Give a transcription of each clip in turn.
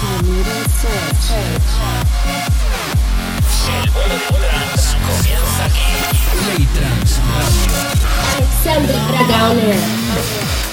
comienza aquí. Alexandre Braga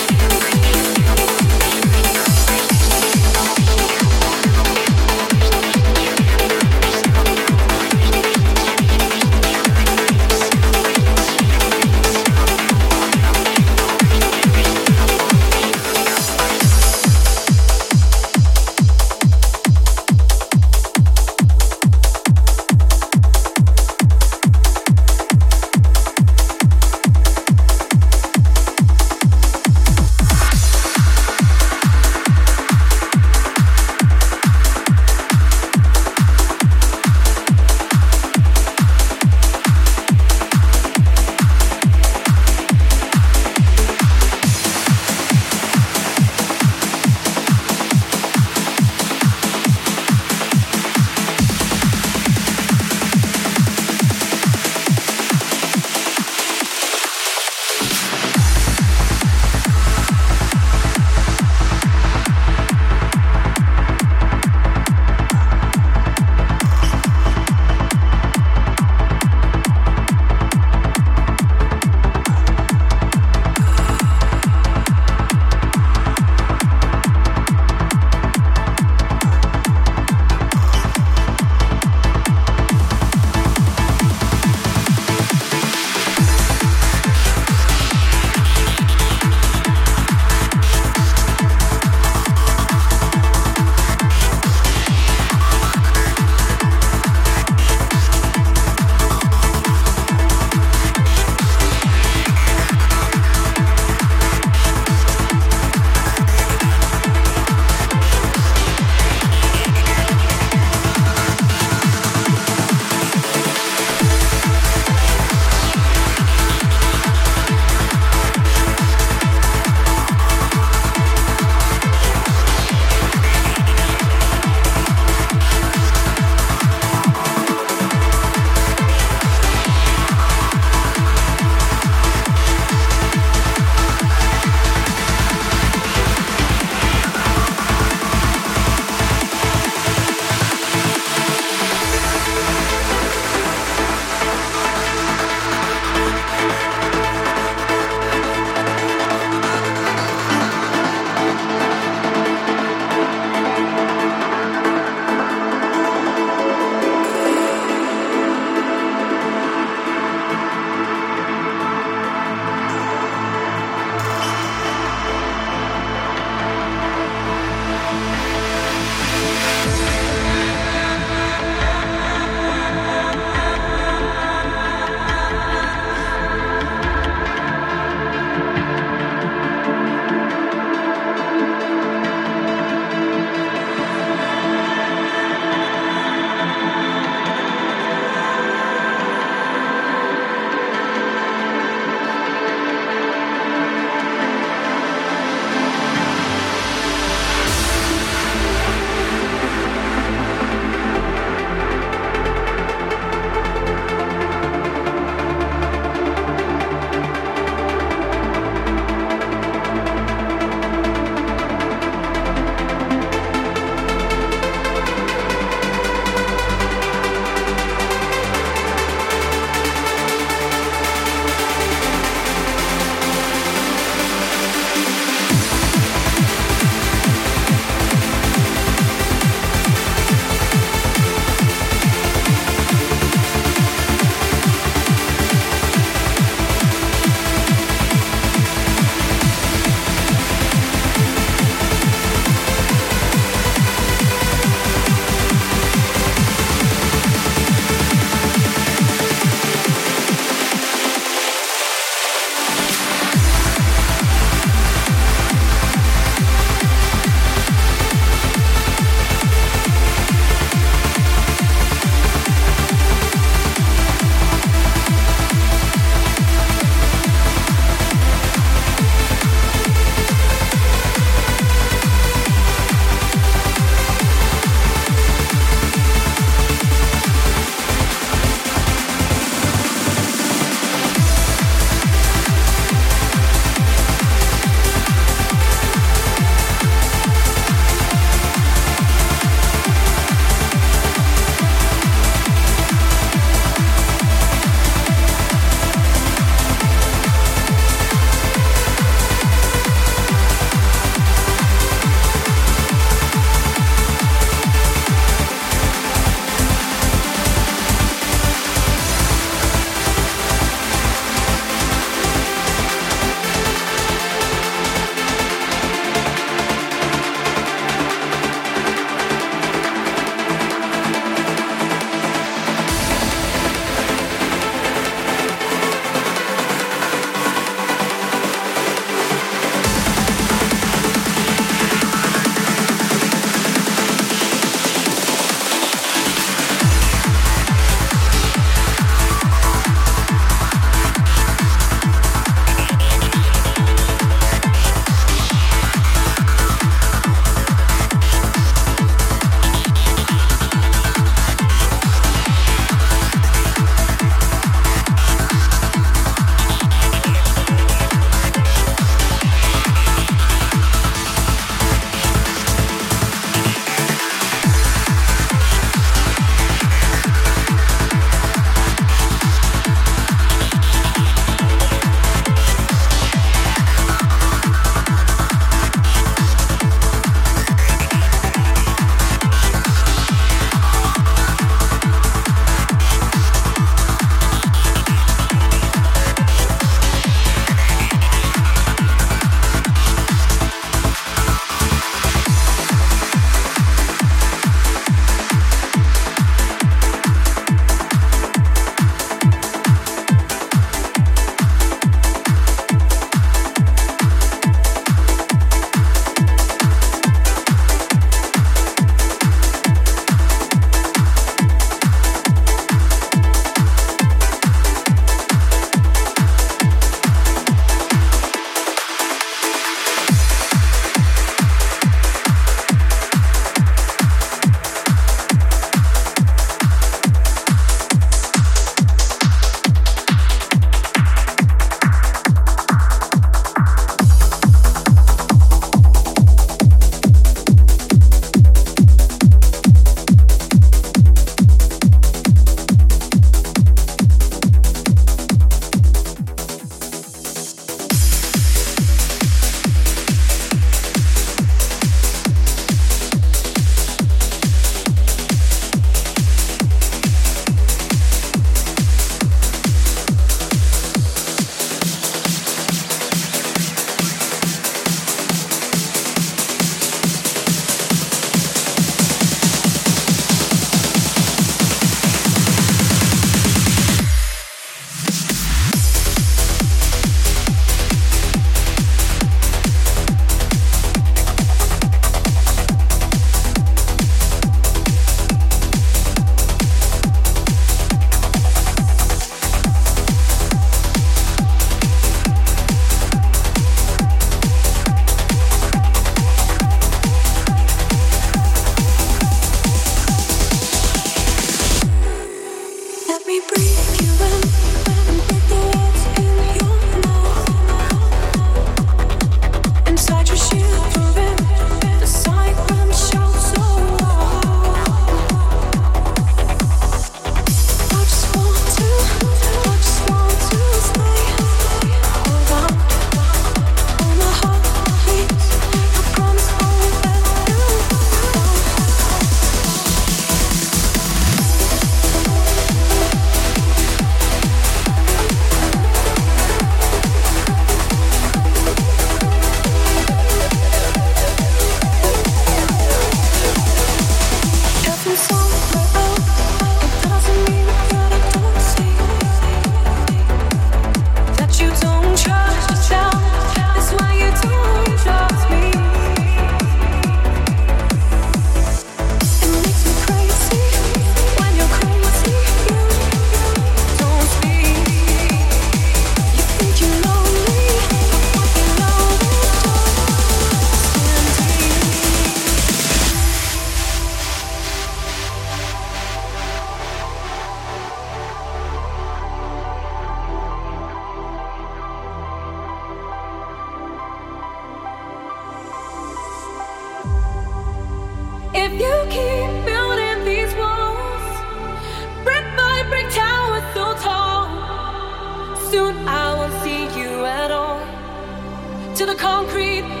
To the concrete